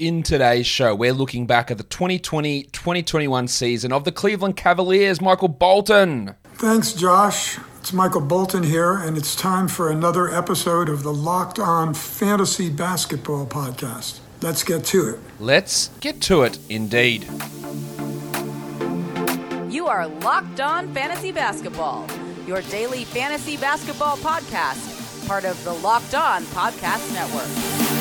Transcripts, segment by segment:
In today's show, we're looking back at the 2020 2021 season of the Cleveland Cavaliers. Michael Bolton. Thanks, Josh. It's Michael Bolton here, and it's time for another episode of the Locked On Fantasy Basketball Podcast. Let's get to it. Let's get to it, indeed. You are Locked On Fantasy Basketball, your daily fantasy basketball podcast, part of the Locked On Podcast Network.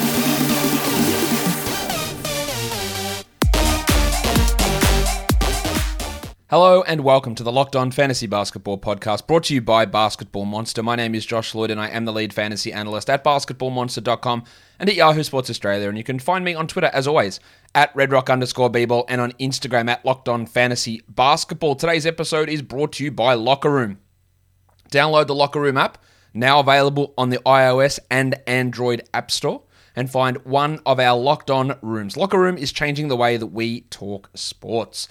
Hello and welcome to the Locked On Fantasy Basketball Podcast brought to you by Basketball Monster. My name is Josh Lloyd and I am the lead fantasy analyst at basketballmonster.com and at Yahoo Sports Australia. And you can find me on Twitter as always at redrock underscore and on Instagram at Locked On Fantasy Basketball. Today's episode is brought to you by Locker Room. Download the Locker Room app, now available on the iOS and Android App Store and find one of our locked on rooms. Locker Room is changing the way that we talk sports.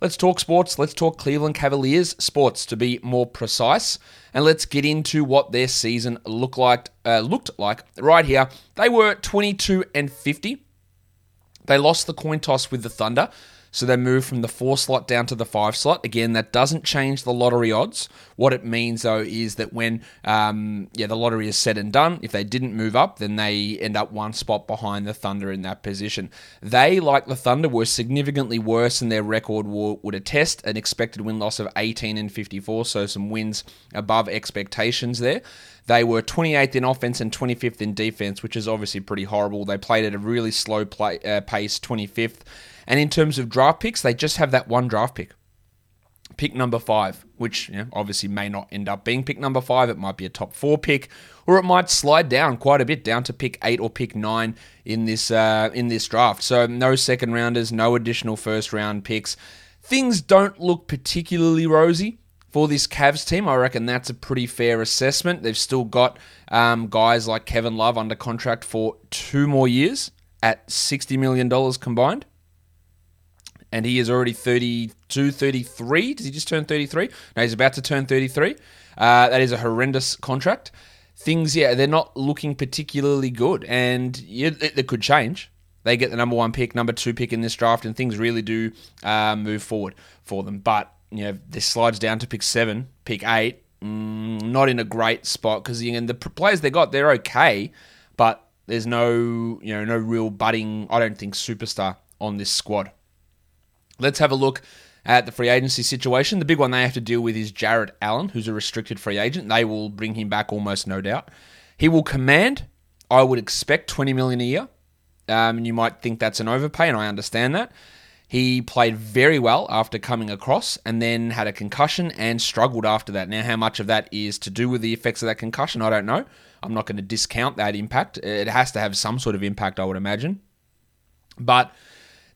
Let's talk sports. Let's talk Cleveland Cavaliers sports to be more precise. And let's get into what their season looked like. Uh, looked like right here. They were 22 and 50. They lost the coin toss with the Thunder. So they move from the four slot down to the five slot. Again, that doesn't change the lottery odds. What it means though is that when um, yeah the lottery is said and done, if they didn't move up, then they end up one spot behind the Thunder in that position. They, like the Thunder, were significantly worse than their record would attest. An expected win loss of 18 and 54, so some wins above expectations there. They were 28th in offense and 25th in defense, which is obviously pretty horrible. They played at a really slow play, uh, pace, 25th. And in terms of draft picks, they just have that one draft pick. Pick number five, which you know, obviously may not end up being pick number five. It might be a top four pick, or it might slide down quite a bit, down to pick eight or pick nine in this uh, in this draft. So no second rounders, no additional first round picks. Things don't look particularly rosy for this Cavs team. I reckon that's a pretty fair assessment. They've still got um, guys like Kevin Love under contract for two more years at $60 million combined and he is already 32, 33. Does he just turn 33? No, he's about to turn 33. Uh, that is a horrendous contract. Things, yeah, they're not looking particularly good, and yeah, it, it, could change. They get the number one pick, number two pick in this draft, and things really do uh, move forward for them. But you know, this slides down to pick seven, pick eight. Mm, not in a great spot because the players they got, they're okay, but there's no, you know, no real budding. I don't think superstar on this squad. Let's have a look at the free agency situation. The big one they have to deal with is Jarrett Allen, who's a restricted free agent. They will bring him back almost no doubt. He will command, I would expect, 20 million a year. Um, you might think that's an overpay, and I understand that. He played very well after coming across and then had a concussion and struggled after that. Now, how much of that is to do with the effects of that concussion, I don't know. I'm not going to discount that impact. It has to have some sort of impact, I would imagine. But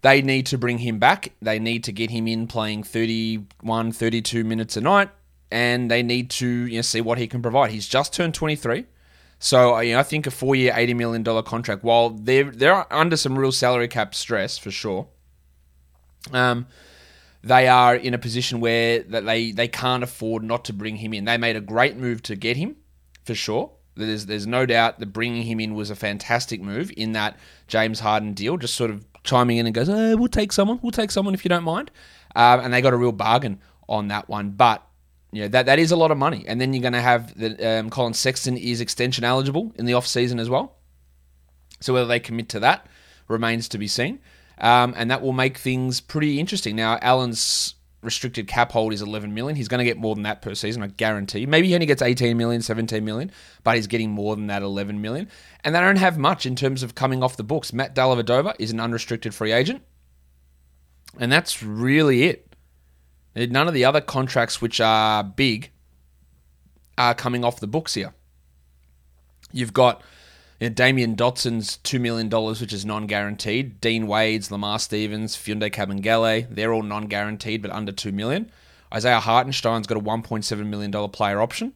they need to bring him back. They need to get him in playing 31, 32 minutes a night, and they need to you know, see what he can provide. He's just turned 23. So you know, I think a four-year, eighty million dollar contract. While they're they're under some real salary cap stress for sure, um, they are in a position where that they they can't afford not to bring him in. They made a great move to get him for sure. There's there's no doubt that bringing him in was a fantastic move in that James Harden deal. Just sort of chiming in and goes, eh, "We'll take someone. We'll take someone if you don't mind." Um, and they got a real bargain on that one, but. Know, that, that is a lot of money. And then you're going to have the um, Collin Sexton is extension eligible in the off season as well. So whether they commit to that remains to be seen. Um, and that will make things pretty interesting. Now, Allen's restricted cap hold is 11 million. He's going to get more than that per season, I guarantee. Maybe he only gets 18 million, 17 million, but he's getting more than that 11 million. And they don't have much in terms of coming off the books. Matt Dellavedova is an unrestricted free agent. And that's really it. None of the other contracts which are big are coming off the books here. You've got you know, Dotson's $2 million, which is non guaranteed. Dean Wade's, Lamar Stevens, Mfiondu Kabengele, they're all non guaranteed but under 2 million. Isaiah Hartenstein's got a $1.7 million player option,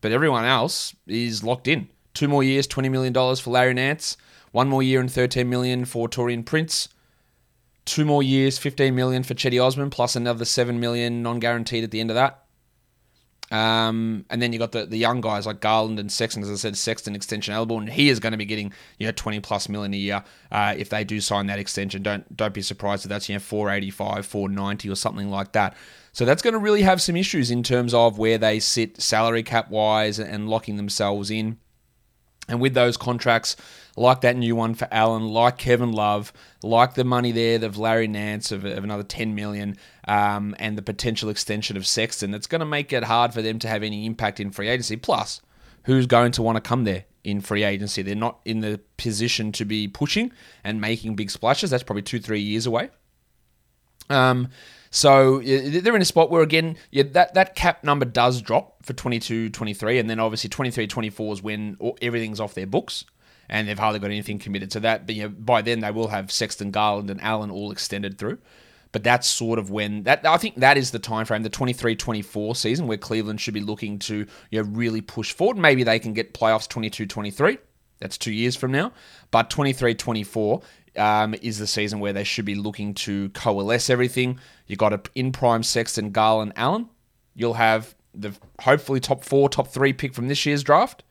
but everyone else is locked in. Two more years, $20 million for Larry Nance. One more year and 13 million for Taurean Prince. Two more years, 15 million for Cedi Osman, plus another 7 million non guaranteed at the end of that. Um, and then you got the, the young guys like Garland and Sexton. As I said, Sexton extension eligible, and he is going to be getting you know twenty plus million a year uh, if they do sign that extension. Don't don't be surprised if that's you know four eighty five, four ninety, or something like that. So that's going to really have some issues in terms of where they sit salary cap wise and locking themselves in. And with those contracts, like that new one for Allen, like Kevin Love, like the money there of Larry Nance of, of another 10 million, um, and the potential extension of Sexton, it's going to make it hard for them to have any impact in free agency. Plus, who's going to want to come there in free agency? They're not in the position to be pushing and making big splashes. That's probably two, three years away. Um, so they're in a spot where again, yeah, that that cap number does drop for 22, 23, and then obviously 23, 24 is when everything's off their books and they've hardly got anything committed to that. But you know, by then they will have Sexton, Garland, and Allen all extended through. But that's sort of when that I think that is the time frame, the 23-24 season where Cleveland should be looking to you know really push forward. Maybe they can get playoffs 22-23. That's two years from now. But 23-24 um, is the season where they should be looking to coalesce everything. You've got a in prime Sexton, Garland, Allen. You'll have the hopefully top four, top three pick from this year's draft,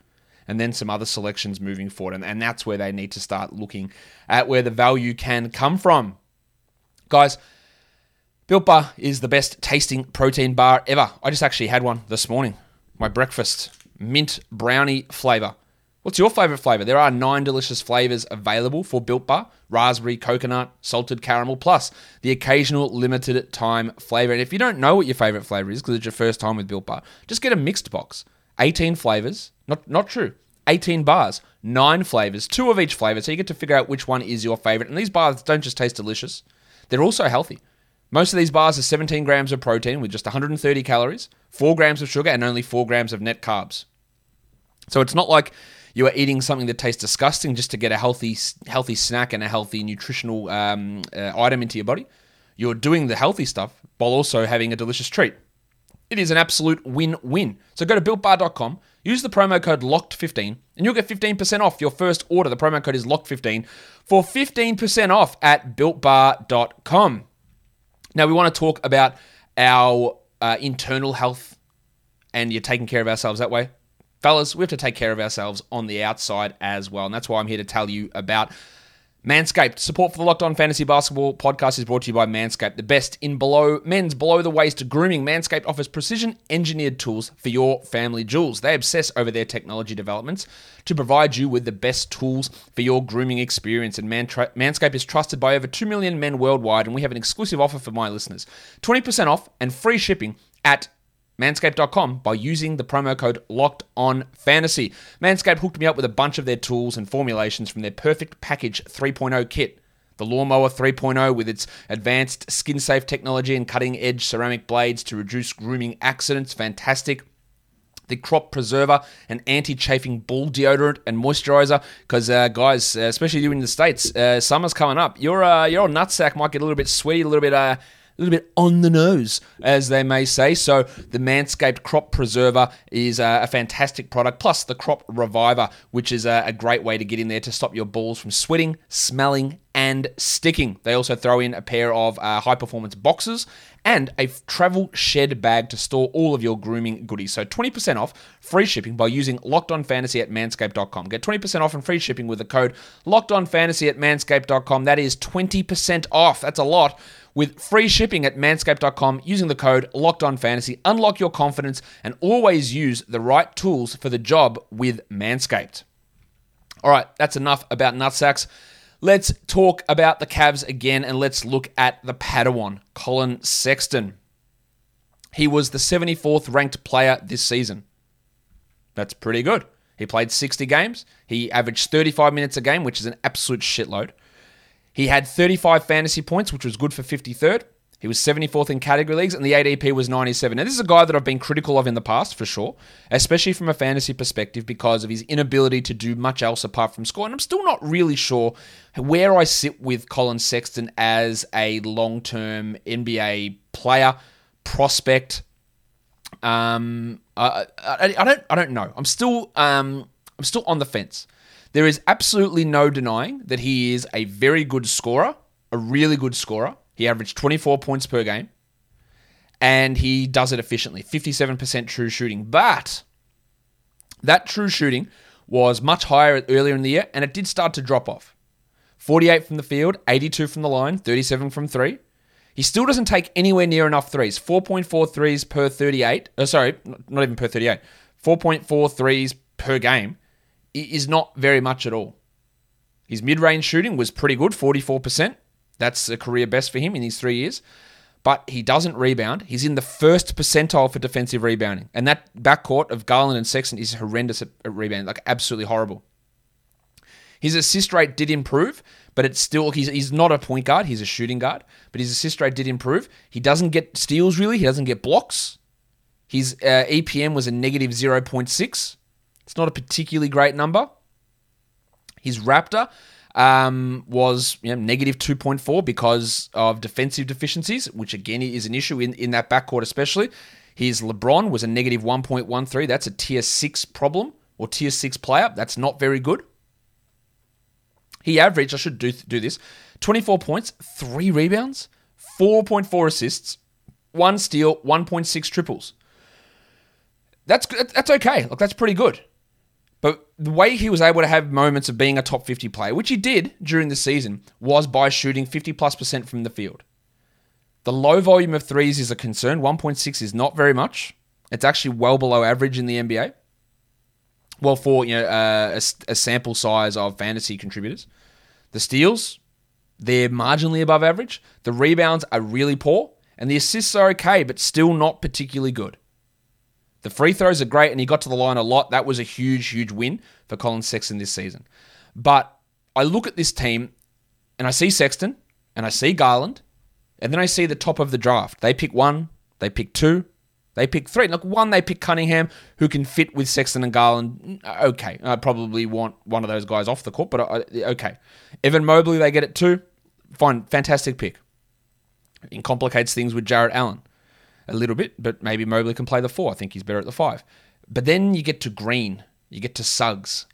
and then some other selections moving forward. And, and that's where they need to start looking at where the value can come from. Guys, Built Bar is the best tasting protein bar ever. I just actually had one this morning. My breakfast mint brownie flavor. What's your favorite flavor? There are nine delicious flavors available for Built Bar raspberry, coconut, salted caramel, plus the occasional limited time flavor. And if you don't know what your favorite flavor is because it's your first time with Built Bar, just get a mixed box. 18 flavors. Not, not true. 18 bars, nine flavors, two of each flavor. So you get to figure out which one is your favorite. And these bars don't just taste delicious, they're also healthy. Most of these bars are 17 grams of protein with just 130 calories, 4 grams of sugar, and only 4 grams of net carbs. So it's not like you are eating something that tastes disgusting just to get a healthy, healthy snack and a healthy nutritional um, uh, item into your body. You're doing the healthy stuff while also having a delicious treat. It is an absolute win-win. So go to builtbar.com, use the promo code LOCKED15, and you'll get 15% off your first order. The promo code is LOCKED15 for 15% off at builtbar.com. Now we want to talk about our uh, internal health, and you're taking care of ourselves that way fellas, we have to take care of ourselves on the outside as well. And that's why I'm here to tell you about Manscaped. Support for the Locked On Fantasy Basketball podcast is brought to you by Manscaped, the best in below men's below the waist grooming. Manscaped offers precision engineered tools for your family jewels. They obsess over their technology developments to provide you with the best tools for your grooming experience. And Man- Manscaped is trusted by over 2 million men worldwide, and we have an exclusive offer for my listeners 20% off and free shipping at manscaped.com by using the promo code locked on fantasy. Manscaped hooked me up with a bunch of their tools and formulations from their Perfect Package 3.0 kit. The Lawnmower 3.0 with its advanced skin safe technology and cutting edge ceramic blades to reduce grooming accidents, fantastic. The Crop Preserver, an anti chafing ball deodorant and moisturizer. Because, uh, guys, uh, especially you in the States, uh, summer's coming up. Your, uh, your nutsack might get a little bit sweaty, a little bit uh, a little bit on the nose, as they may say. So the Manscaped Crop Preserver is a, a fantastic product, plus the Crop Reviver, which is a, a great way to get in there to stop your balls from sweating, smelling, and sticking. They also throw in a pair of uh, high performance boxes and a travel shed bag to store all of your grooming goodies. So 20% off free shipping by using Locked On Fantasy at manscaped.com. Get 20% off and free shipping with the code Locked On Fantasy at manscaped.com. That is 20% off. That's a lot with free shipping at manscaped.com using the code locked on fantasy. Unlock your confidence and always use the right tools for the job with Manscaped. All right, that's enough about nutsacks. Let's talk about the Cavs again and let's look at the Padawan, Collin Sexton. He was the 74th ranked player this season. That's pretty good. He played 60 games. He averaged 35 minutes a game, which is an absolute shitload. He had 35 fantasy points, which was good for 53rd. He was 74th in category leagues, and the ADP was 97. Now, this is a guy that I've been critical of in the past, for sure, especially from a fantasy perspective, because of his inability to do much else apart from score. And I'm still not really sure where I sit with Collin Sexton as a long term NBA player, prospect. Um, I, I, I, don't, I don't know. I'm still, um, I'm still on the fence. There is absolutely no denying that he is a very good scorer, a really good scorer. He averaged 24 points per game. and he does it efficiently 57% true shooting. But that true shooting was much higher earlier in the year, and it did start to drop off. 48 from the field, 82 from the line, 37 from three. He still doesn't take anywhere near enough threes. 4.4 threes per 38. Oh, sorry, not even per 38. 4.4 threes per game is not very much at all. His mid range shooting was pretty good, 44%. That's a career best for him in these three years. But he doesn't rebound. He's in the first percentile for defensive rebounding. And that backcourt of Garland and Sexton is horrendous at rebounding, like absolutely horrible. His assist rate did improve, but it's still he's he's not a point guard. He's a shooting guard, but his assist rate did improve. He doesn't get steals really. He doesn't get blocks. His uh, EPM was a negative zero point six. It's not a particularly great number. His Raptor um, was you know, negative 2.4 because of defensive deficiencies, which again is an issue in, in that backcourt, especially. His LeBron was a negative 1.13. That's a tier 6 problem or tier 6 player. That's not very good. He averaged, I should do, do this, 24 points, 3 rebounds, 4.4 assists, 1 steal, 1.6 triples. That's that's okay. Look, that's pretty good. But the way he was able to have moments of being a top 50 player, which he did during the season, was by shooting 50 plus percent from the field. The low volume of threes is a concern. 1.6 is not very much. It's actually well below average in the NBA. Well, for you know uh, a, a sample size of fantasy contributors. The steals, they're marginally above average. The rebounds are really poor. And the assists are okay, but still not particularly good. The free throws are great, and he got to the line a lot. That was a huge, huge win for Collin Sexton this season. But I look at this team and I see Sexton and I see Garland, and then I see the top of the draft. They pick one, they pick two, they pick three. Look, one, they pick Cunningham, who can fit with Sexton and Garland. Mm, okay, I probably want one of those guys off the court, but I, okay. Evan Mobley, they get it too. Fine, fantastic pick. It complicates things with Jarrett Allen a little bit, but maybe Mobley can play the four. I think he's better at the five. But then you get to Green, you get to Suggs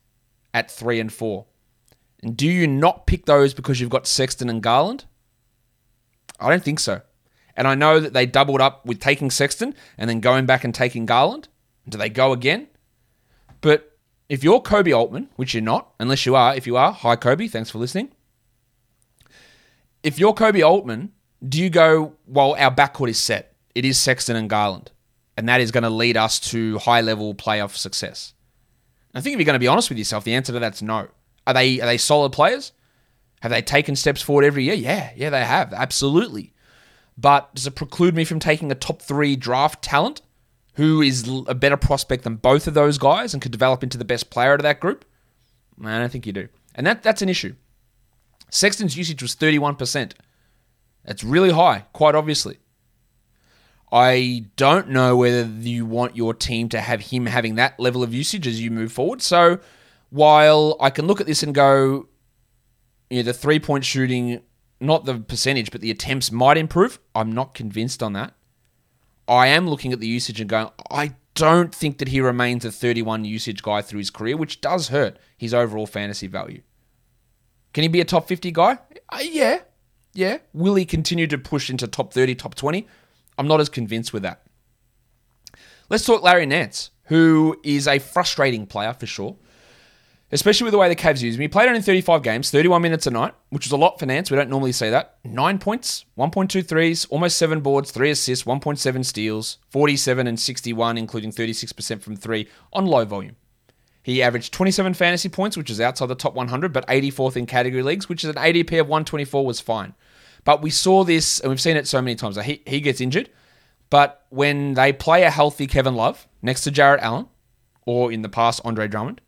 at three and four. And do you not pick those because you've got Sexton and Garland? I don't think so. And I know that they doubled up with taking Sexton and then going back and taking Garland. Do they go again? But if you're Koby Altman, which you're not, unless you are, if you are, hi Koby, thanks for listening. If you're Koby Altman, do you go, well, our backcourt is set? It is Sexton and Garland. And that is going to lead us to high level playoff success. I think if you're going to be honest with yourself, the answer to that's no. Are they are they solid players? Have they taken steps forward every year? Yeah, yeah, they have. Absolutely. But does it preclude me from taking a top three draft talent who is a better prospect than both of those guys and could develop into the best player out of that group? I don't think you do. And that, that's an issue. Sexton's usage was 31%. That's really high, quite obviously. I don't know whether you want your team to have him having that level of usage as you move forward. So while I can look at this and go, you know, the three point shooting, not the percentage, but the attempts might improve, I'm not convinced on that. I am looking at the usage and going, I don't think that he remains a 31 usage guy through his career, which does hurt his overall fantasy value. Can he be a top 50 guy? Uh, yeah. Yeah. Will he continue to push into top 30, top 20? I'm not as convinced with that. Let's talk Larry Nance, who is a frustrating player for sure, especially with the way the Cavs use him. He played only 35 games, 31 minutes a night, which is a lot for Nance. We don't normally see that. Nine points, 1.2 threes, almost seven boards, three assists, 1.7 steals, 47 and 61, including 36% from three on low volume. He averaged 27 fantasy points, which is outside the top 100, but 84th in category leagues, which is an ADP of 124 was fine. But we saw this, and we've seen it so many times. He, he gets injured, but when they play a healthy Kevin Love next to Jarrett Allen, or in the past, Andre Drummond,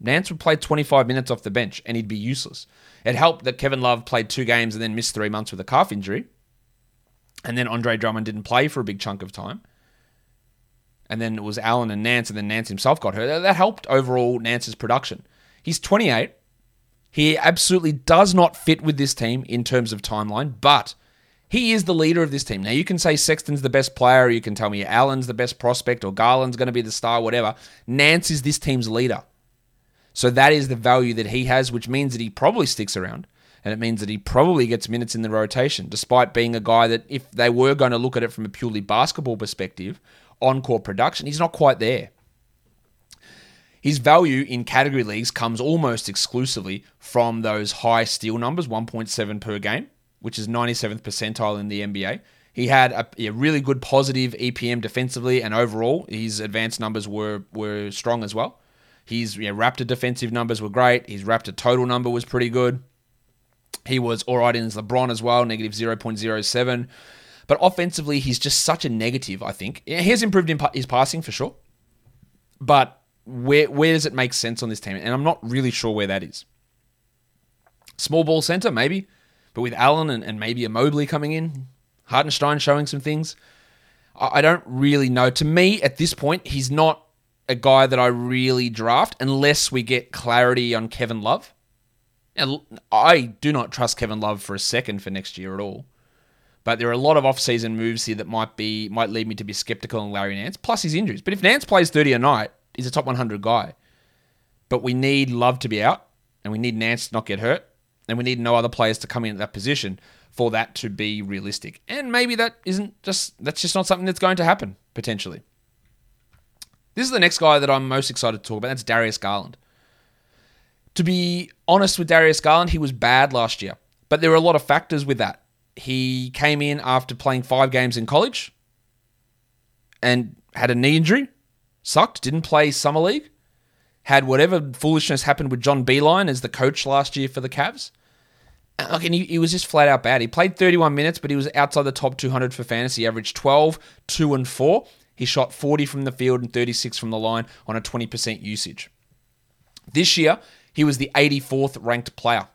Nance would play 25 minutes off the bench and he'd be useless. It helped that Kevin Love played two games and then missed three months with a calf injury. And then Andre Drummond didn't play for a big chunk of time. And then it was Allen and Nance, and then Nance himself got hurt. That helped overall Nance's production. He's 28. He absolutely does not fit with this team in terms of timeline, but he is the leader of this team. Now, you can say Sexton's the best player, or you can tell me Allen's the best prospect, or Garland's going to be the star, whatever. Nance is this team's leader. So that is the value that he has, which means that he probably sticks around. And it means that he probably gets minutes in the rotation, despite being a guy that, if they were going to look at it from a purely basketball perspective, on court production, he's not quite there. His value in category leagues comes almost exclusively from those high steal numbers, 1.7 per game, which is 97th percentile in the NBA. He had a, a, really good positive EPM defensively, and overall, his advanced numbers were were strong as well. His you know, Raptor defensive numbers were great. His Raptor total number was pretty good. He was all right in his LeBron as well, negative 0.07. But offensively, he's just such a negative, I think. He has improved in his passing for sure. But where, where does it make sense on this team? And I'm not really sure where that is. Small ball center, maybe. But with Allen and, and maybe a Mobley coming in, Hartenstein showing some things. I don't really know. To me, at this point, he's not a guy that I really draft unless we get clarity on Kevin Love. And I do not trust Kevin Love for a second for next year at all. But there are a lot of off-season moves here that might be might lead me to be skeptical on Larry Nance, plus his injuries. But if Nance plays 30 a night, he's a top 100 guy. But we need Love to be out, and we need Nance to not get hurt, and we need no other players to come in at that position for that to be realistic. And maybe that isn't just that's just not something that's going to happen potentially. This is the next guy that I'm most excited to talk about. That's Darius Garland. To be honest with Darius Garland, he was bad last year, but there were a lot of factors with that. He came in after playing five games in college and had a knee injury, sucked, didn't play summer league, had whatever foolishness happened with John Beilein as the coach last year for the Cavs uh, Look, and he, he, was just flat out bad. He played 31 minutes, but he was outside the top 200 for fantasy. Averaged 12, 2, and 4. He shot 40 from the field and 36 from the line on a 20% usage. This year, he was the 84th ranked player.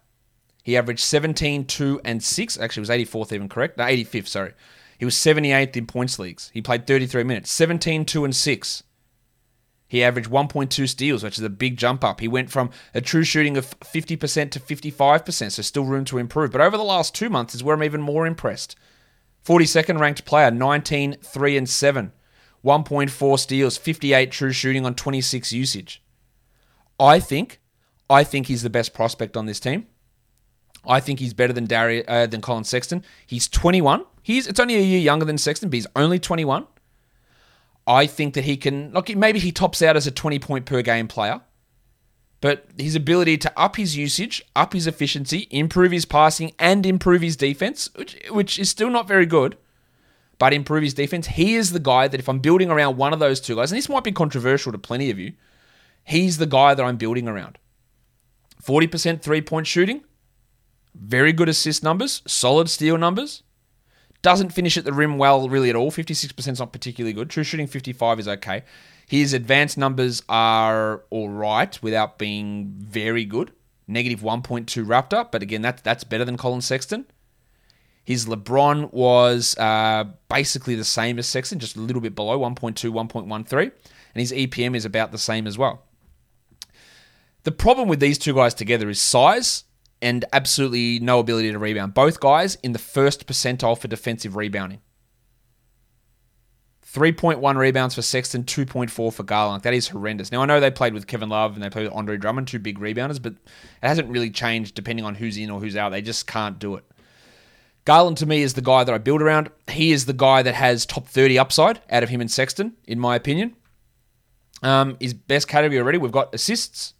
He averaged 17, 2, and 6. Actually, it was 84th even correct. No, 85th, sorry. He was 78th in points leagues. He played 33 minutes. 17, 2, and 6. He averaged 1.2 steals, which is a big jump up. He went from a true shooting of 50% to 55%, so still room to improve. But over the last two months is where I'm even more impressed. 42nd ranked player, 19, 3, and 7. 1.4 steals, 58 true shooting on 26 usage. I think, I think he's the best prospect on this team. I think he's better than Darius, uh, than Collin Sexton. He's 21. He's it's only a year younger than Sexton, but he's only 21. I think that he can, look, maybe he tops out as a 20 point per game player, but his ability to up his usage, up his efficiency, improve his passing, and improve his defense, which, which is still not very good, but improve his defense, he is the guy that if I'm building around one of those two guys, and this might be controversial to plenty of you, he's the guy that I'm building around. 40% three point shooting, very good assist numbers, solid steal numbers. Doesn't finish at the rim well, really, at all. 56% is not particularly good. True shooting 55 is okay. His advanced numbers are all right without being very good. Negative 1.2 Raptor, but again, that, that's better than Collin Sexton. His LeBron was uh, basically the same as Sexton, just a little bit below 1.2, 1.13. And his EPM is about the same as well. The problem with these two guys together is size and absolutely no ability to rebound. Both guys in the first percentile for defensive rebounding. 3.1 rebounds for Sexton, 2.4 for Garland. That is horrendous. Now, I know they played with Kevin Love and they played with Andre Drummond, two big rebounders, but it hasn't really changed depending on who's in or who's out. They just can't do it. Garland, to me, is the guy that I build around. He is the guy that has top 30 upside out of him and Sexton, in my opinion. Um, his best category already, we've got assists,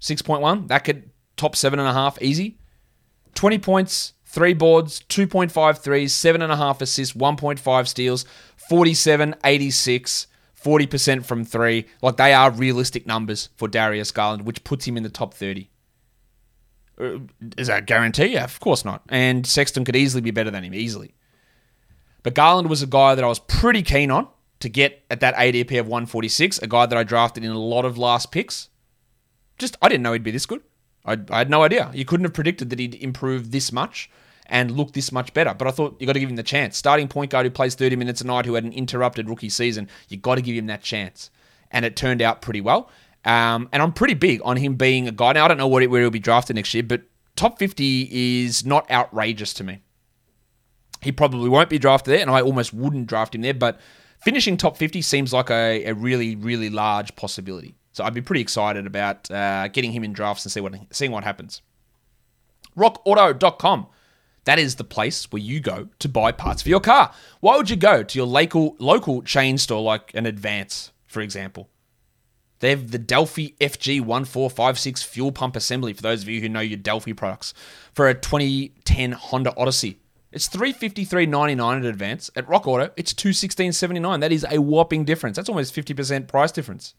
6.1. That could top seven and a half, easy. 20 points, three boards, 2.5 threes, seven and a half assists, 1.5 steals, 47, 86, 40% from three. Like they are realistic numbers for Darius Garland, which puts him in the top 30. Uh, is that a guarantee? Yeah, of course not. And Sexton could easily be better than him, easily. But Garland was a guy that I was pretty keen on to get at that ADP of 146, a guy that I drafted in a lot of last picks. Just, I didn't know he'd be this good. I, I had no idea. You couldn't have predicted that he'd improve this much and look this much better. But I thought you got to give him the chance. Starting point guard who plays 30 minutes a night, who had an interrupted rookie season, you got to give him that chance. And it turned out pretty well. Um, and I'm pretty big on him being a guy. Now, I don't know where he'll be drafted next year, but top 50 is not outrageous to me. He probably won't be drafted there, and I almost wouldn't draft him there, but finishing top 50 seems like a, a really, really large possibility. So I'd be pretty excited about uh, getting him in drafts and see what seeing what happens. RockAuto.com. That is the place where you go to buy parts for your car. Why would you go to your local local chain store like an Advance, for example? They have the Delphi FG1456 fuel pump assembly for those of you who know your Delphi products for a 2010 Honda Odyssey. It's $353.99 at Advance. At Rock Auto, it's $216.79. That is a whopping difference. That's almost 50% price difference.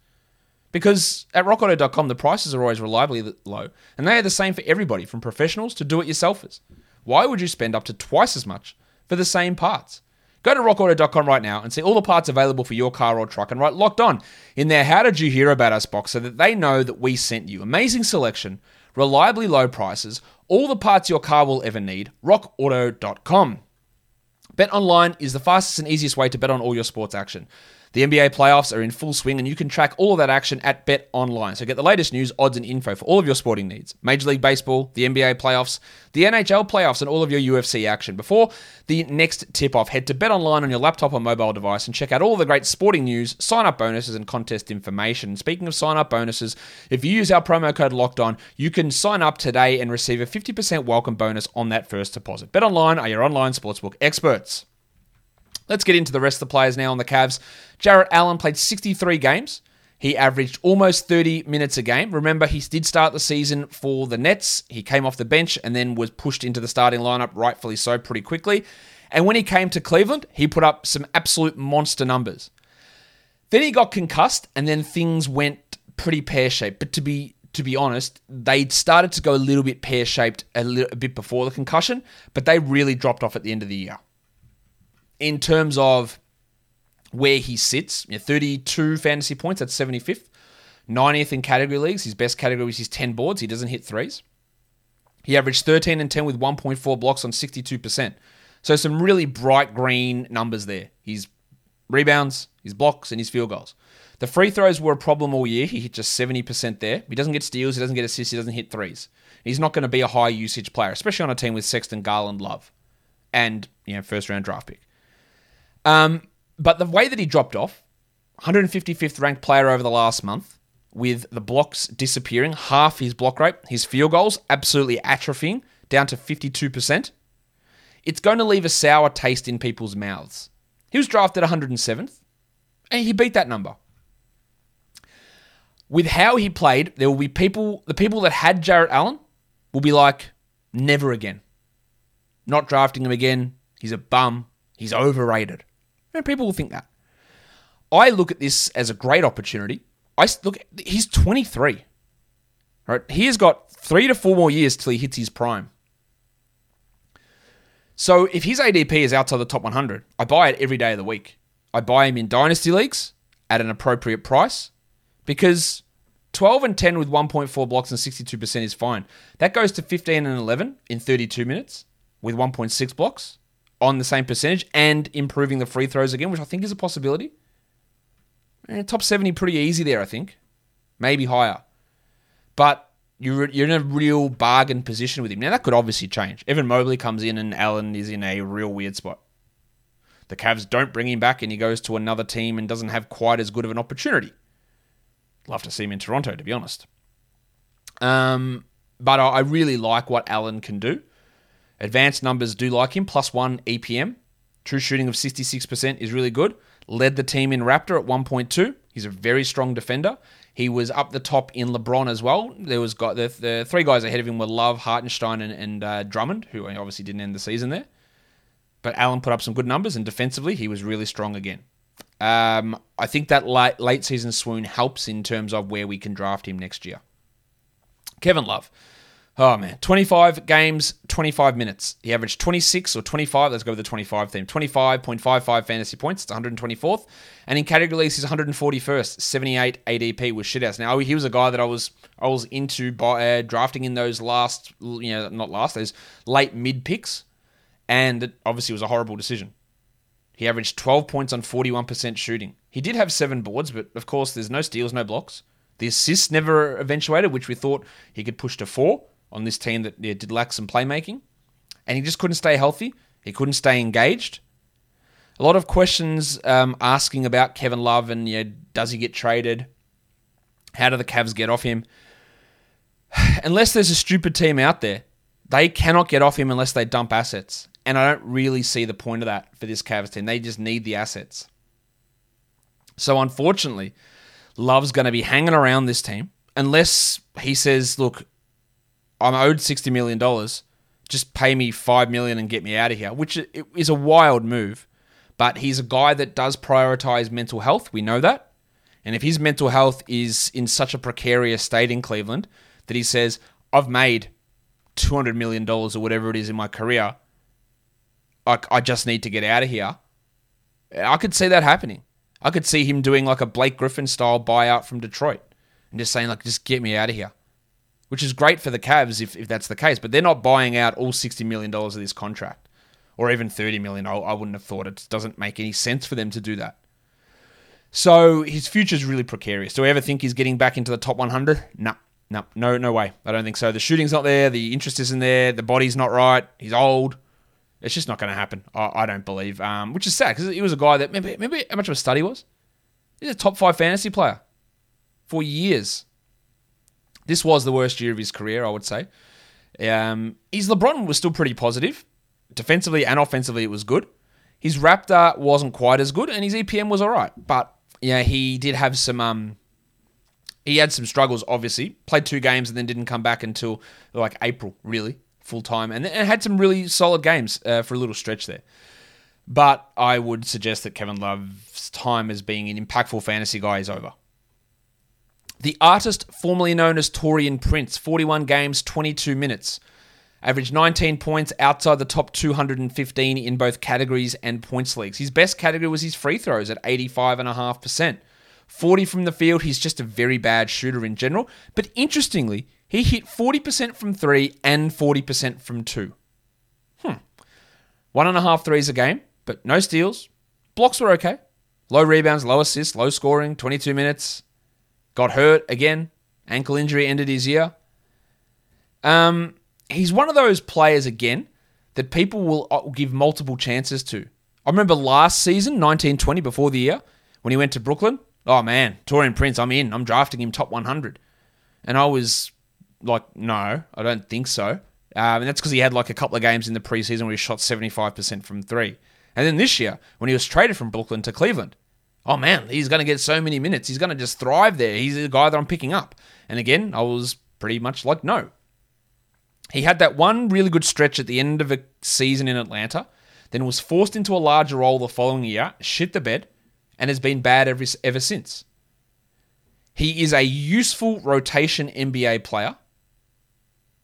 Because at rockauto.com, the prices are always reliably low, and they are the same for everybody, from professionals to do it yourselfers. Why would you spend up to twice as much for the same parts? Go to rockauto.com right now and see all the parts available for your car or truck and write locked on in their How Did You Hear About Us box so that they know that we sent you. Amazing selection, reliably low prices, all the parts your car will ever need. rockauto.com. Bet online is the fastest and easiest way to bet on all your sports action. The NBA playoffs are in full swing, and you can track all of that action at Bet Online. So get the latest news, odds, and info for all of your sporting needs. Major League Baseball, the NBA playoffs, the NHL playoffs, and all of your UFC action. Before the next tip off, head to Bet Online on your laptop or mobile device and check out all the great sporting news, sign up bonuses, and contest information. Speaking of sign up bonuses, if you use our promo code Locked On, you can sign up today and receive a 50% welcome bonus on that first deposit. Bet Online are your online sportsbook experts. Let's get into the rest of the players now on the Cavs. Jarrett Allen played 63 games. He averaged almost 30 minutes a game. Remember, he did start the season for the Nets. He came off the bench and then was pushed into the starting lineup, rightfully so, pretty quickly. And when he came to Cleveland, he put up some absolute monster numbers. Then he got concussed, and then things went pretty pear shaped. But to be to be honest, they started to go a little bit pear shaped a, a bit before the concussion, but they really dropped off at the end of the year in terms of where he sits. You know, 32 fantasy points, that's 75th. 90th in category leagues. His best category was his 10 boards. He doesn't hit threes. He averaged 13 and 10 with 1.4 blocks on 62%. So some really bright green numbers there. His rebounds, his blocks, and his field goals. The free throws were a problem all year. He hit just 70% there. He doesn't get steals, he doesn't get assists, he doesn't hit threes. He's not going to be a high usage player, especially on a team with Sexton, Garland, Love, and you know first round draft pick. Um, but the way that he dropped off, 155th ranked player over the last month, with the blocks disappearing, half his block rate, his field goals absolutely atrophying down to 52%. It's going to leave a sour taste in people's mouths. He was drafted 107th, and he beat that number. With how he played, there will be people, the people that had Jarrett Allen will be like, never again. Not drafting him again. He's a bum. He's overrated. And people will think that. I look at this as a great opportunity. I look, he's 23. Right? He has got three to four more years till he hits his prime. So if his ADP is outside the top 100, I buy it every day of the week. I buy him in dynasty leagues at an appropriate price because 12 and 10 with 1.4 blocks and 62% is fine. That goes to 15 and 11 in 32 minutes with 1.6 blocks on the same percentage and improving the free throws again, which I think is a possibility. And eh, top 70 pretty easy there, I think. Maybe higher. But you're, you're in a real bargain position with him. Now, that could obviously change. Evan Mobley comes in and Allen is in a real weird spot. The Cavs don't bring him back and he goes to another team and doesn't have quite as good of an opportunity. Love to see him in Toronto, to be honest. Um, but I really like what Allen can do. Advanced numbers do like him, plus one EPM. True shooting of 66% is really good. Led the team in Raptor at 1.2. He's a very strong defender. He was up the top in LeBron as well. There was got the, the three guys ahead of him were Love, Hartenstein, and, and uh, Drummond, who obviously didn't end the season there. But Allen put up some good numbers, and defensively, he was really strong again. Um, I think that late, late season swoon helps in terms of where we can draft him next year. Kevin Love. Oh man, 25 games, 25 minutes. He averaged 26 or 25. Let's go with the 25 theme. 25.55 fantasy points. It's 124th. And in category he's 141st. 78 ADP with shitouts. Now he was a guy that I was I was into by, uh, drafting in those last, you know, not last, those late mid picks, and it obviously was a horrible decision. He averaged 12 points on 41% shooting. He did have seven boards, but of course, there's no steals, no blocks. The assists never eventuated, which we thought he could push to four on this team that yeah, did lack some playmaking, and he just couldn't stay healthy. He couldn't stay engaged. A lot of questions um, asking about Kevin Love and know, does he get traded? How do the Cavs get off him? Unless there's a stupid team out there They cannot get off him unless they dump assets. And I don't really see the point of that for this Cavs team. They just need the assets. So unfortunately, Love's going to be hanging around this team unless he says, "Look, I'm owed sixty million dollars. Just pay me five million and get me out of here," which is a wild move. But he's a guy that does prioritize mental health. We know that. And if his mental health is in such a precarious state in Cleveland that he says, I've made $200 million or whatever it is in my career, I, I just need to get out of here. I could see that happening. I could see him doing like a Blake Griffin style buyout from Detroit and just saying, like, just get me out of here. Which is great for the Cavs if, if that's the case, but they're not buying out all $60 million of this contract or even 30 million. I, I wouldn't have thought it doesn't make any sense for them to do that. So his future is really precarious. Do we ever think he's getting back into the top 100? No, no, no, no way. I don't think so. The shooting's not there. The interest isn't there. The body's not right. He's old. It's just not going to happen. I, I, don't believe. Um, which is sad because he was a guy that remember, remember how much of a study was. He's a top five fantasy player for years. This was the worst year of his career, I would say. Um, his LeBron was still pretty positive defensively and offensively, it was good. His Raptor wasn't quite as good, and his EPM was all right. But yeah, he did have some. Um, he had some struggles. Obviously, played two games and then didn't come back until like April, really full time, and, and had some really solid games uh, for a little stretch there. But I would suggest that Kevin Love's time as being an impactful fantasy guy is over. The artist formerly known as Taurean Prince, 41 games, 22 minutes. Averaged 19 points outside the top 215 in both categories and points leagues. His best category was his free throws at 85.5%. 40 from the field, he's just a very bad shooter in general. But interestingly, he hit 40% from three and 40% from two. Hmm. One and a half threes a game, but no steals. Blocks were okay. Low rebounds, low assists, low scoring, 22 minutes. Got hurt again. Ankle injury ended his year. Um, he's one of those players again that people will uh, give multiple chances to. I remember last season, 1920, before the year, when he went to Brooklyn. Oh man, Taurean Prince, I'm in. I'm drafting him top 100. And I was like, no, I don't think so. Um, and that's because he had like a couple of games in the preseason where he shot 75% from three. And then this year, when he was traded from Brooklyn to Cleveland, oh man, he's going to get so many minutes. He's going to just thrive there. He's a guy that I'm picking up. And again, I was pretty much like, no, he had that one really good stretch at the end of a season in Atlanta, then was forced into a larger role the following year, shit the bed, and has been bad ever, ever since. He is a useful rotation NBA player,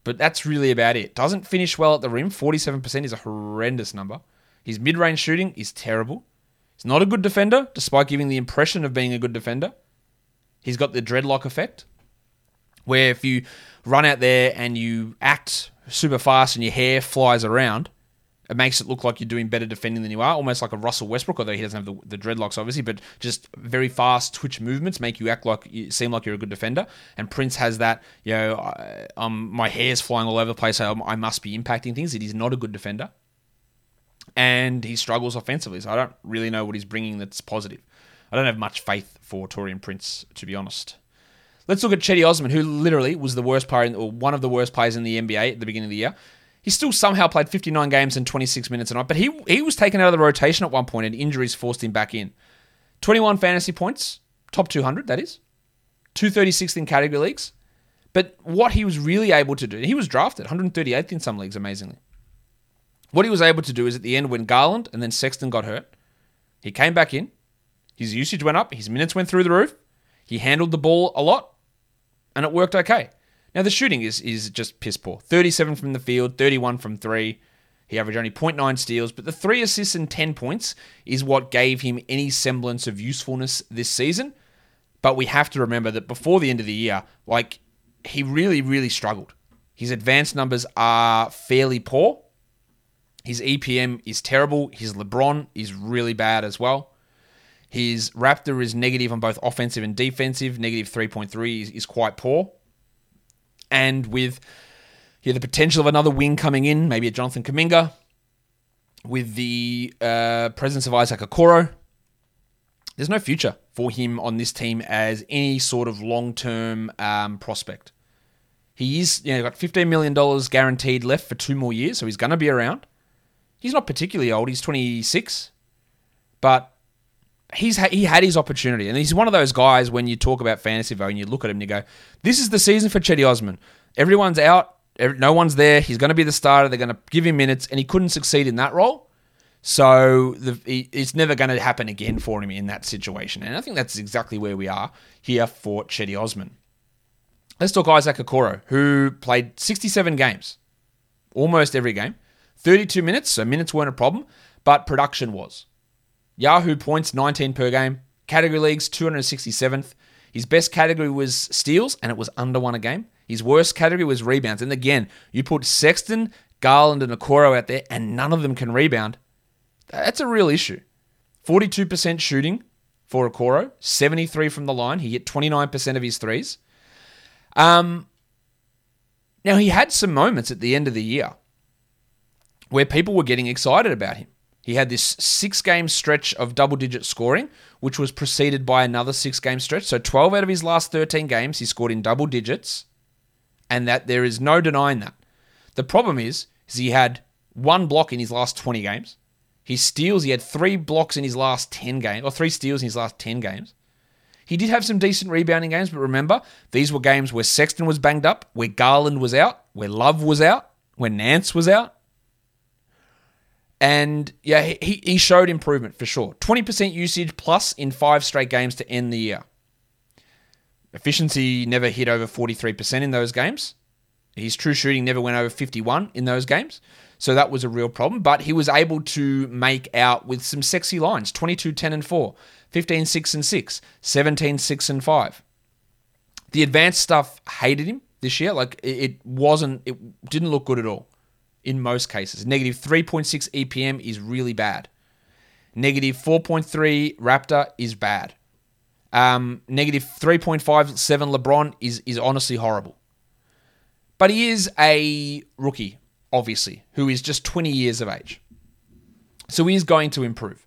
but that's really about it. Doesn't finish well at the rim. 47% is a horrendous number. His mid range shooting is terrible. He's not a good defender, despite giving the impression of being a good defender. He's got the dreadlock effect, where if you run out there and you act super fast and your hair flies around, it makes it look like you're doing better defending than you are, almost like a Russell Westbrook, although he doesn't have the, the dreadlocks, obviously, but just very fast twitch movements make you act like you seem like you're a good defender. And Prince has that, you know, um, my hair's flying all over the place, so I must be impacting things. It is not a good defender. And he struggles offensively, so I don't really know what he's bringing that's positive. I don't have much faith for Taurean Prince, to be honest. Let's look at Cedi Osman, who literally was the worst player, in, or one of the worst players in the NBA at the beginning of the year. He still somehow played 59 games and 26 minutes a night, but he he was taken out of the rotation at one point, and injuries forced him back in. 21 fantasy points, top 200, that is. 236th in category leagues. But what he was really able to do, he was drafted 138th in some leagues, amazingly. What he was able to do is at the end, when Garland and then Sexton got hurt, he came back in. His usage went up. His minutes went through the roof. He handled the ball a lot and it worked okay. Now the shooting is is just piss poor. 37 from the field, 31 from 3. He averaged only 0.9 steals, but the 3 assists and 10 points is what gave him any semblance of usefulness this season. But we have to remember that before the end of the year, like he really really struggled. His advanced numbers are fairly poor. His EPM is terrible. His LeBron is really bad as well. His Raptor is negative on both offensive and defensive. Negative 3.3 is, is quite poor. And with yeah, the potential of another wing coming in, maybe a Jonathan Kuminga, with the uh, presence of Isaac Okoro, there's no future for him on this team as any sort of long term um, prospect. He is, you know, got $15 million guaranteed left for two more years, so he's going to be around. He's not particularly old. He's 26. But he's ha- he had his opportunity. And he's one of those guys when you talk about fantasy value and you look at him and you go, this is the season for Cedi Osman. Everyone's out. Every, no one's there. He's going to be the starter. They're going to give him minutes. And he couldn't succeed in that role. So the, he, it's never going to happen again for him in that situation. And I think that's exactly where we are here for Cedi Osman. Let's talk Isaac Okoro, who played 67 games, almost every game, 32 minutes, so minutes weren't a problem, but production was. Yahoo points 19 per game, category leagues 267th. His best category was steals, and it was under one a game. His worst category was rebounds. And again, you put Sexton, Garland, and Okoro out there, and none of them can rebound. That's a real issue. 42% shooting for Okoro, 73 from the line. He hit 29% of his threes. Um, now, he had some moments at the end of the year where people were getting excited about him. He had this six game stretch of double digit scoring, which was preceded by another six game stretch. So 12 out of his last 13 games, he scored in double digits, and that there is no denying that. The problem is, is he had one block in his last 20 games. His steals, he had three blocks in his last 10 games, or three steals in his last 10 games. He did have some decent rebounding games, but remember, these were games where Sexton was banged up, where Garland was out, where Love was out, where Nance was out. And yeah, he, he showed improvement for sure. 20% usage plus in five straight games to end the year. Efficiency never hit over 43% in those games. His true shooting never went over 51 in those games. So that was a real problem. But he was able to make out with some sexy lines 22, 10, and 4, 15, 6, and 6, 17, 6, and 5. The advanced stuff hated him this year. Like it wasn't, it didn't look good at all in most cases. Negative 3.6 EPM is really bad. Negative 4.3 Raptor is bad. Um, negative 3.57 LeBron is, is honestly horrible. But he is a rookie, obviously, who is just 20 years of age. So he is going to improve.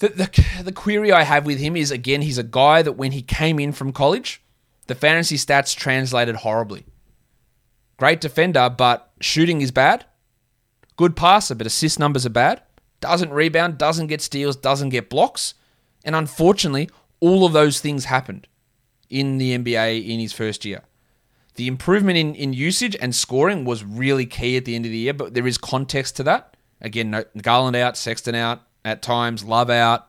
The, the, the query I have with him is again, he's a guy that when he came in from college, the fantasy stats translated horribly. Great defender, but shooting is bad. Good passer, but assist numbers are bad. Doesn't rebound, doesn't get steals, doesn't get blocks. And unfortunately, all of those things happened in the NBA in his first year. The improvement in, in usage and scoring was really key at the end of the year, but there is context to that. Again, Garland out, Sexton out at times, Love out,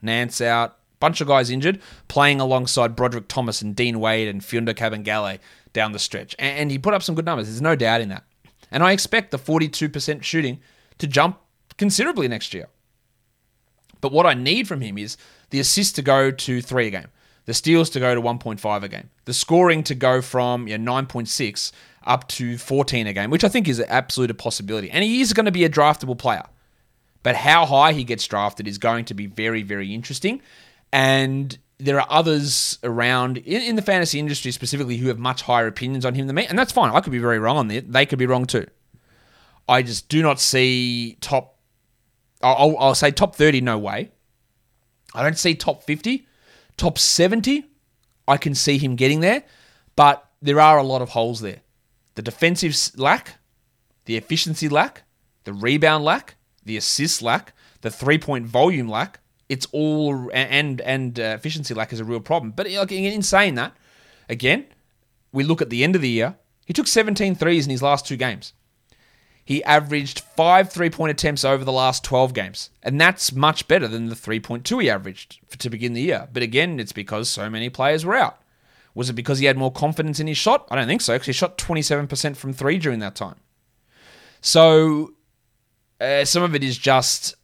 Nance out, bunch of guys injured, playing alongside Brodric Thomas and Dean Wade and Mfiondu Kabengele down the stretch. And he put up some good numbers. There's no doubt in that. And I expect the 42% shooting to jump considerably next year. But what I need from him is the assist to go to three a game, the steals to go to 1.5 a game, the scoring to go from you know, 9.6 up to 14 a game, which I think is an absolute possibility. And he is going to be a draftable player. But how high he gets drafted is going to be very, very interesting. And there are others around in, in, the fantasy industry specifically who have much higher opinions on him than me, and that's fine. I could be very wrong on that. They could be wrong too. I just do not see top. I'll, I'll say top thirty, no way. I don't see top fifty, top seventy. I can see him getting there, but there are a lot of holes there. The defensive lack, the efficiency lack, the rebound lack, the assist lack, the three point volume lack it's all and and uh, efficiency lack is a real problem. But like, in saying that, again, we look at the end of the year. He took 17 threes in his last two games. He averaged five three point attempts over the last 12 games. And that's much better than the 3.2 he averaged for, to begin the year. But again, it's because so many players were out. Was it because he had more confidence in his shot? I don't think so, because he shot 27% from three during that time. So uh, some of it is just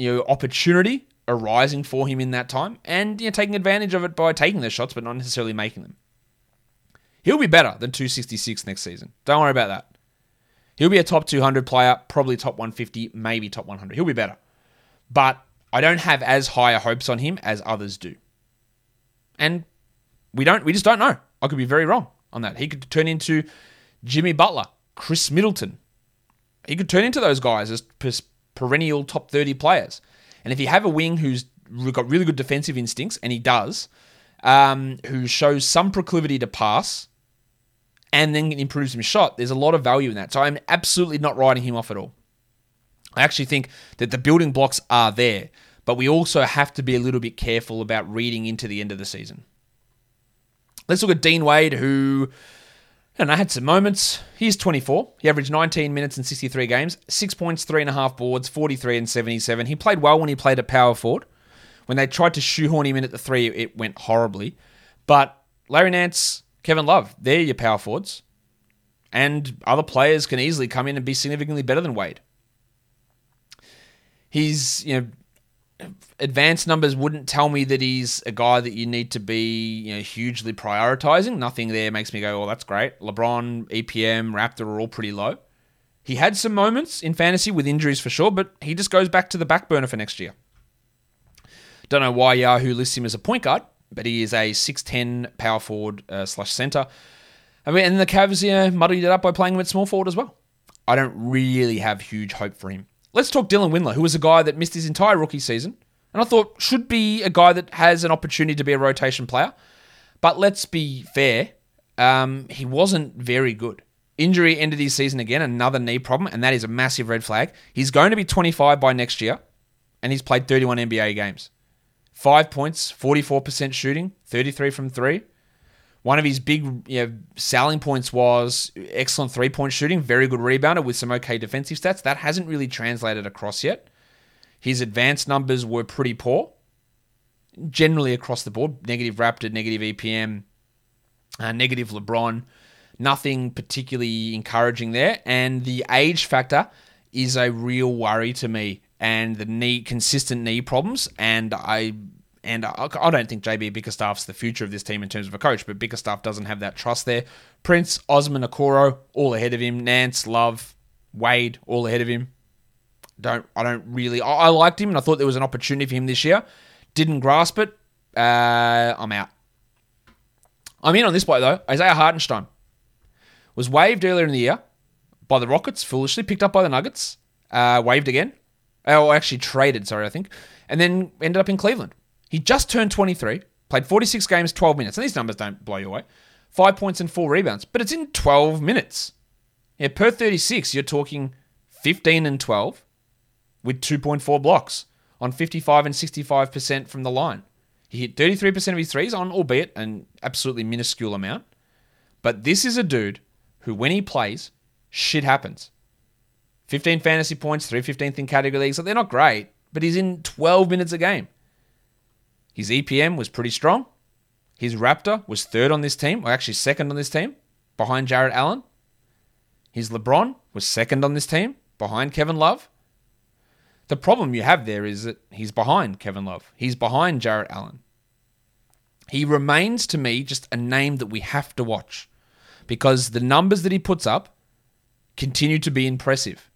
you know, opportunity arising for him in that time and you know, taking advantage of it by taking the shots but not necessarily making them. He'll be better than 266 next season. Don't worry about that. He'll be a top 200 player, probably top 150, maybe top 100. He'll be better. But I don't have as higher hopes on him as others do. And we don't we just don't know. I could be very wrong on that. He could turn into Jimmy Butler, Khris Middleton. He could turn into those guys as perennial top 30 players. And if you have a wing who's got really good defensive instincts, and he does, um, who shows some proclivity to pass and then improves his shot, there's a lot of value in that. So I'm absolutely not writing him off at all. I actually think that the building blocks are there, but we also have to be a little bit careful about reading into the end of the season. Let's look at Dean Wade, who and I had some moments. He's 24. He averaged 19 minutes in 63 games, six points, three and a half boards, 43 and 77. He played well when he played at power forward. When they tried to shoehorn him in at the three, it went horribly. But Larry Nance, Kevin Love, they're your power forwards. And other players can easily come in and be significantly better than Wade. He's, you know, advanced numbers wouldn't tell me that he's a guy that you need to be you know, hugely prioritizing. Nothing there makes me go, "Oh, that's great." LeBron, EPM, Raptor are all pretty low. He had some moments in fantasy with injuries for sure, but he just goes back to the back burner for next year. Don't know why Yahoo lists him as a point guard, but he is a 6'10 power forward uh, slash center. I mean, and the Cavs you muddied it up by playing him at small forward as well. I don't really have huge hope for him. Let's talk Dylan Windler, who was a guy that missed his entire rookie season, and I thought should be a guy that has an opportunity to be a rotation player. But let's be fair, um, he wasn't very good. Injury ended his season again, another knee problem, and that is a massive red flag. He's going to be 25 by next year, and he's played 31 NBA games. Five points, 44% shooting, 33 from three. One of his big you know, selling points was excellent three point shooting, very good rebounder with some okay defensive stats. That hasn't really translated across yet. His advanced numbers were pretty poor, generally across the board negative Raptor, negative EPM, uh, negative LeBron. Nothing particularly encouraging there. And the age factor is a real worry to me. And the knee, consistent knee problems. And I and I, don't think JB Bickerstaff's the future of this team in terms of a coach, but Bickerstaff doesn't have that trust there. Prince, Osman Okoro, all ahead of him. Nance, Love, Wade, all ahead of him. Don't I don't really I, I liked him and I thought there was an opportunity for him this year. Didn't grasp it. Uh, I'm out. I'm in on this bloke though. Isaiah Hartenstein was waived earlier in the year by the Rockets, foolishly picked up by the Nuggets, uh, waived again. Oh, actually traded, sorry, I think, and then ended up in Cleveland. He just turned 23, played 46 games, 12 minutes. And these numbers don't blow you away. Five points and four rebounds, but it's in 12 minutes. Yeah, per 36, you're talking 15 and 12 with 2.4 blocks on 55 and 65% from the line. He hit 33% of his threes on, albeit an absolutely minuscule amount. But this is a dude who, when he plays, shit happens. 15 fantasy points, 315th in category leagues. So they're not great, but he's in 12 minutes a game. His EPM was pretty strong. His Raptor was third on this team, or actually second on this team, behind Jarrett Allen. His LeBron was second on this team, behind Kevin Love. The problem you have there is that he's behind Kevin Love. He's behind Jarrett Allen. He remains to me just a name that we have to watch because the numbers that he puts up continue to be impressive.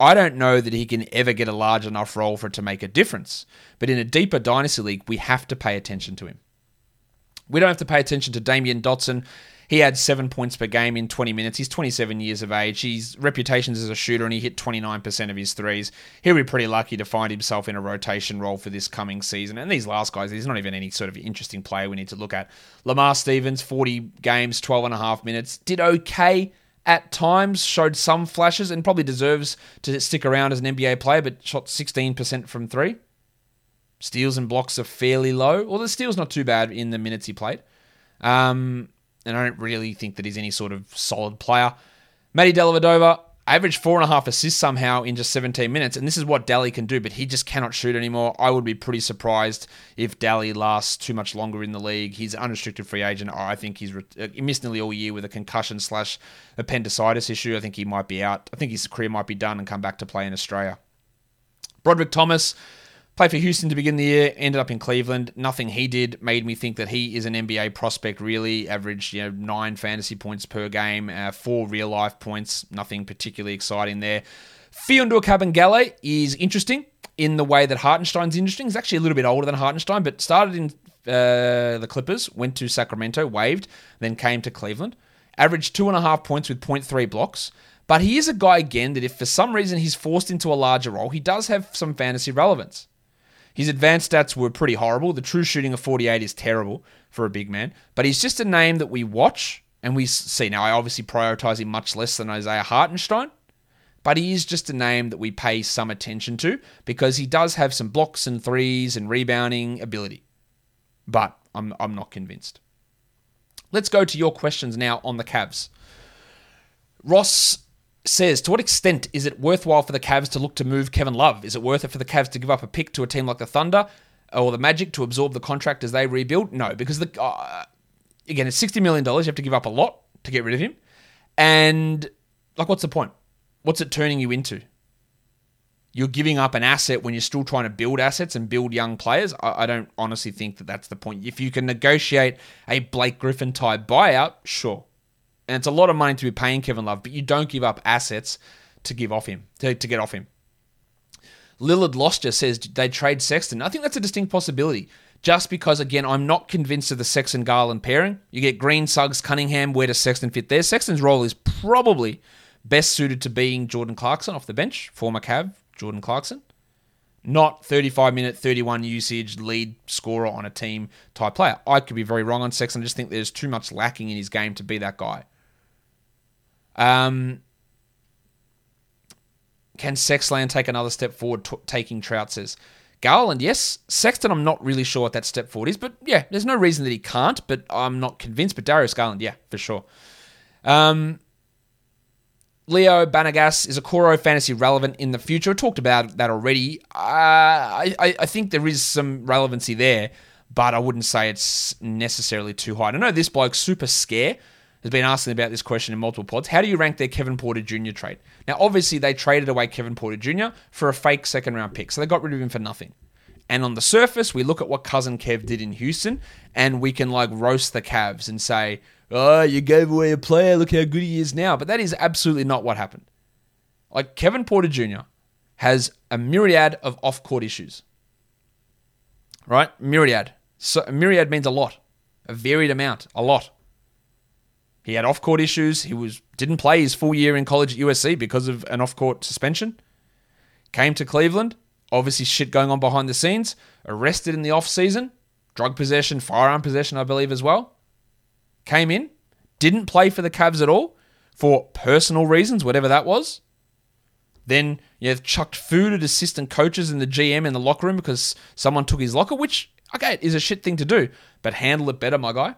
I don't know that he can ever get a large enough role for it to make a difference. But in a deeper dynasty league, we have to pay attention to him. We don't have to pay attention to Damyean Dotson. He had seven points per game in 20 minutes. He's 27 years of age. His reputation is as a shooter, and he hit 29% of his threes. He'll be pretty lucky to find himself in a rotation role for this coming season. And these last guys, there's not even any sort of interesting player we need to look at. Lamar Stevens, 40 games, 12 and a half minutes. Did okay at times, showed some flashes, and probably deserves to stick around as an NBA player, but shot 16% from three. Steals and blocks are fairly low. Well, the steals not too bad in the minutes he played. Um, and I don't really think that he's any sort of solid player. Matty Dellavedova, averaged four and a half assists somehow in just 17 minutes, and this is what Delly can do, but he just cannot shoot anymore. I would be pretty surprised if Delly lasts too much longer in the league. He's an unrestricted free agent. I think he's uh, missed nearly all year with a concussion slash appendicitis issue. I think he might be out. I think his career might be done and come back to play in Australia. Broderick Thomas, Played for Houston to begin the year, ended up in Cleveland. Nothing he did made me think that he is an NBA prospect. Really, averaged you know nine fantasy points per game, uh, four real life points. Nothing particularly exciting there. Mfiondu Kabengele is interesting in the way that Hartenstein's interesting. He's actually a little bit older than Hartenstein, but started in uh, the Clippers, went to Sacramento, waived, then came to Cleveland. Averaged two and a half points with 0.3 blocks. But he is a guy, again, that if for some reason he's forced into a larger role, he does have some fantasy relevance. His advanced stats were pretty horrible. The true shooting of 48 is terrible for a big man, but he's just a name that we watch and we see. Now, I obviously prioritize him much less than Isaiah Hartenstein, but he is just a name that we pay some attention to because he does have some blocks and threes and rebounding ability. But I'm, I'm not convinced. Let's go to your questions now on the Cavs. Ross says, to what extent is it worthwhile for the Cavs to look to move Kevin Love? Is it worth it for the Cavs to give up a pick to a team like the Thunder or the Magic to absorb the contract as they rebuild? No, because the uh, again, it's sixty million dollars. You have to give up a lot to get rid of him, and like, what's the point? What's it turning you into? You're giving up an asset when you're still trying to build assets and build young players. I, I don't honestly think that that's the point. If you can negotiate a Blake Griffin type buyout, sure, and it's a lot of money to be paying Kevin Love, but you don't give up assets to give off him to, to get off him. Lillard Loster says they trade Sexton. I think that's a distinct possibility. Just because, again, I'm not convinced of the Sexton Garland pairing. You get Green, Suggs, Cunningham. Where does Sexton fit there? Sexton's role is probably best suited to being Jordan Clarkson off the bench, former Cav, Jordan Clarkson. Not 35 minute, 31 usage lead scorer on a team type player. I could be very wrong on Sexton. I just think there's too much lacking in his game to be that guy. Um, can Sexland take another step forward, t- taking Trout says? Garland, yes. Sexton, I'm not really sure what that step forward is, but yeah, there's no reason that he can't, but I'm not convinced. But Darius Garland, yeah, for sure. Um, Leo Banagas, is Okoro fantasy relevant in the future? I talked about that already. Uh, I, I think there is some relevancy there, but I wouldn't say it's necessarily too high. I know this bloke's super scare has been asking about this question in multiple pods. How do you rank their Kevin Porter Jr. trade? Now, obviously, they traded away Kevin Porter Jr. for a fake second round pick, so they got rid of him for nothing. And on the surface, we look at what cousin Kev did in Houston, and we can like roast the Cavs and say, "Oh, you gave away a player. Look how good he is now." But that is absolutely not what happened. Like Kevin Porter Jr. has a myriad of off-court issues. Right? Myriad. So myriad means a lot, a varied amount, a lot. He had off-court issues. He was didn't play his full year in college at USC because of an off-court suspension. Came to Cleveland, obviously shit going on behind the scenes. Arrested in the off-season, drug possession, firearm possession, I believe as well. Came in, didn't play for the Cavs at all for personal reasons, whatever that was. Then you have chucked food at assistant coaches and the GM in the locker room because someone took his locker, which okay is a shit thing to do, but handle it better, my guy.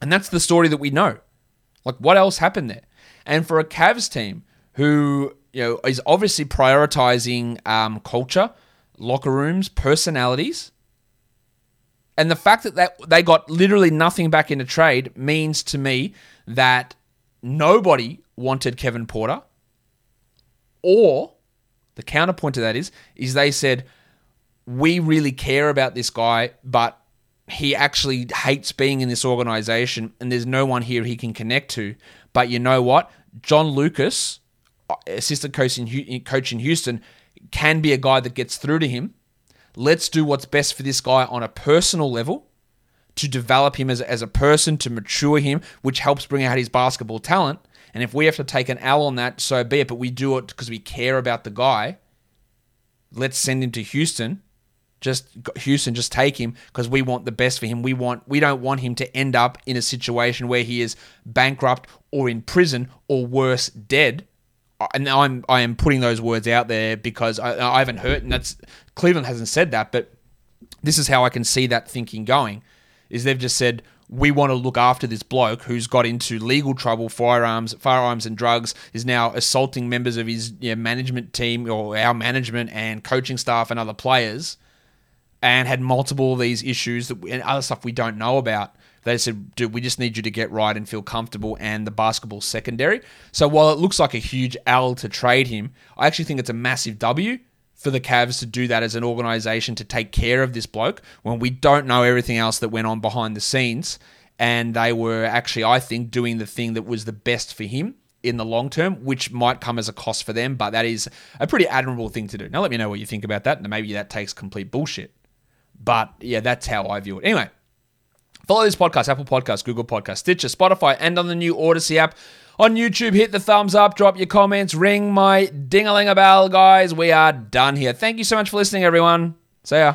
And that's the story that we know. Like, what else happened there? And for a Cavs team who you know is obviously prioritizing um, culture, locker rooms, personalities, and the fact that, that they got literally nothing back in a trade means to me that nobody wanted Kevin Porter, or the counterpoint to that is is they said we really care about this guy, but he actually hates being in this organization and there's no one here he can connect to. But you know what? John Lucas, assistant coach in, coach in Houston, can be a guy that gets through to him. Let's do what's best for this guy on a personal level to develop him as, as a person, to mature him, which helps bring out his basketball talent. And if we have to take an L on that, so be it. But we do it because we care about the guy. Let's send him to Houston just Houston, just take him because we want the best for him. We want we don't want him to end up in a situation where he is bankrupt or in prison or worse, dead. And I'm I am putting those words out there because I, I haven't heard, and that's Cleveland hasn't said that, but this is how I can see that thinking going. Is they've just said we want to look after this bloke who's got into legal trouble, firearms, firearms and drugs, is now assaulting members of his you know, management team or our management and coaching staff and other players and had multiple of these issues that, and other stuff we don't know about. They said, dude, we just need you to get right and feel comfortable, and the basketball secondary. So while it looks like a huge L to trade him, I actually think it's a massive W for the Cavs to do that as an organization to take care of this bloke when we don't know everything else that went on behind the scenes. And they were actually, I think, doing the thing that was the best for him in the long term, which might come as a cost for them, but that is a pretty admirable thing to do. Now, let me know what you think about that, and maybe that takes complete bullshit. But yeah, that's how I view it. Anyway, follow this podcast, Apple Podcast, Google Podcast, Stitcher, Spotify, and on the new Odyssey app. On YouTube, hit the thumbs up, drop your comments, ring my ding a ling a bell, guys. We are done here. Thank you so much for listening, everyone. See ya.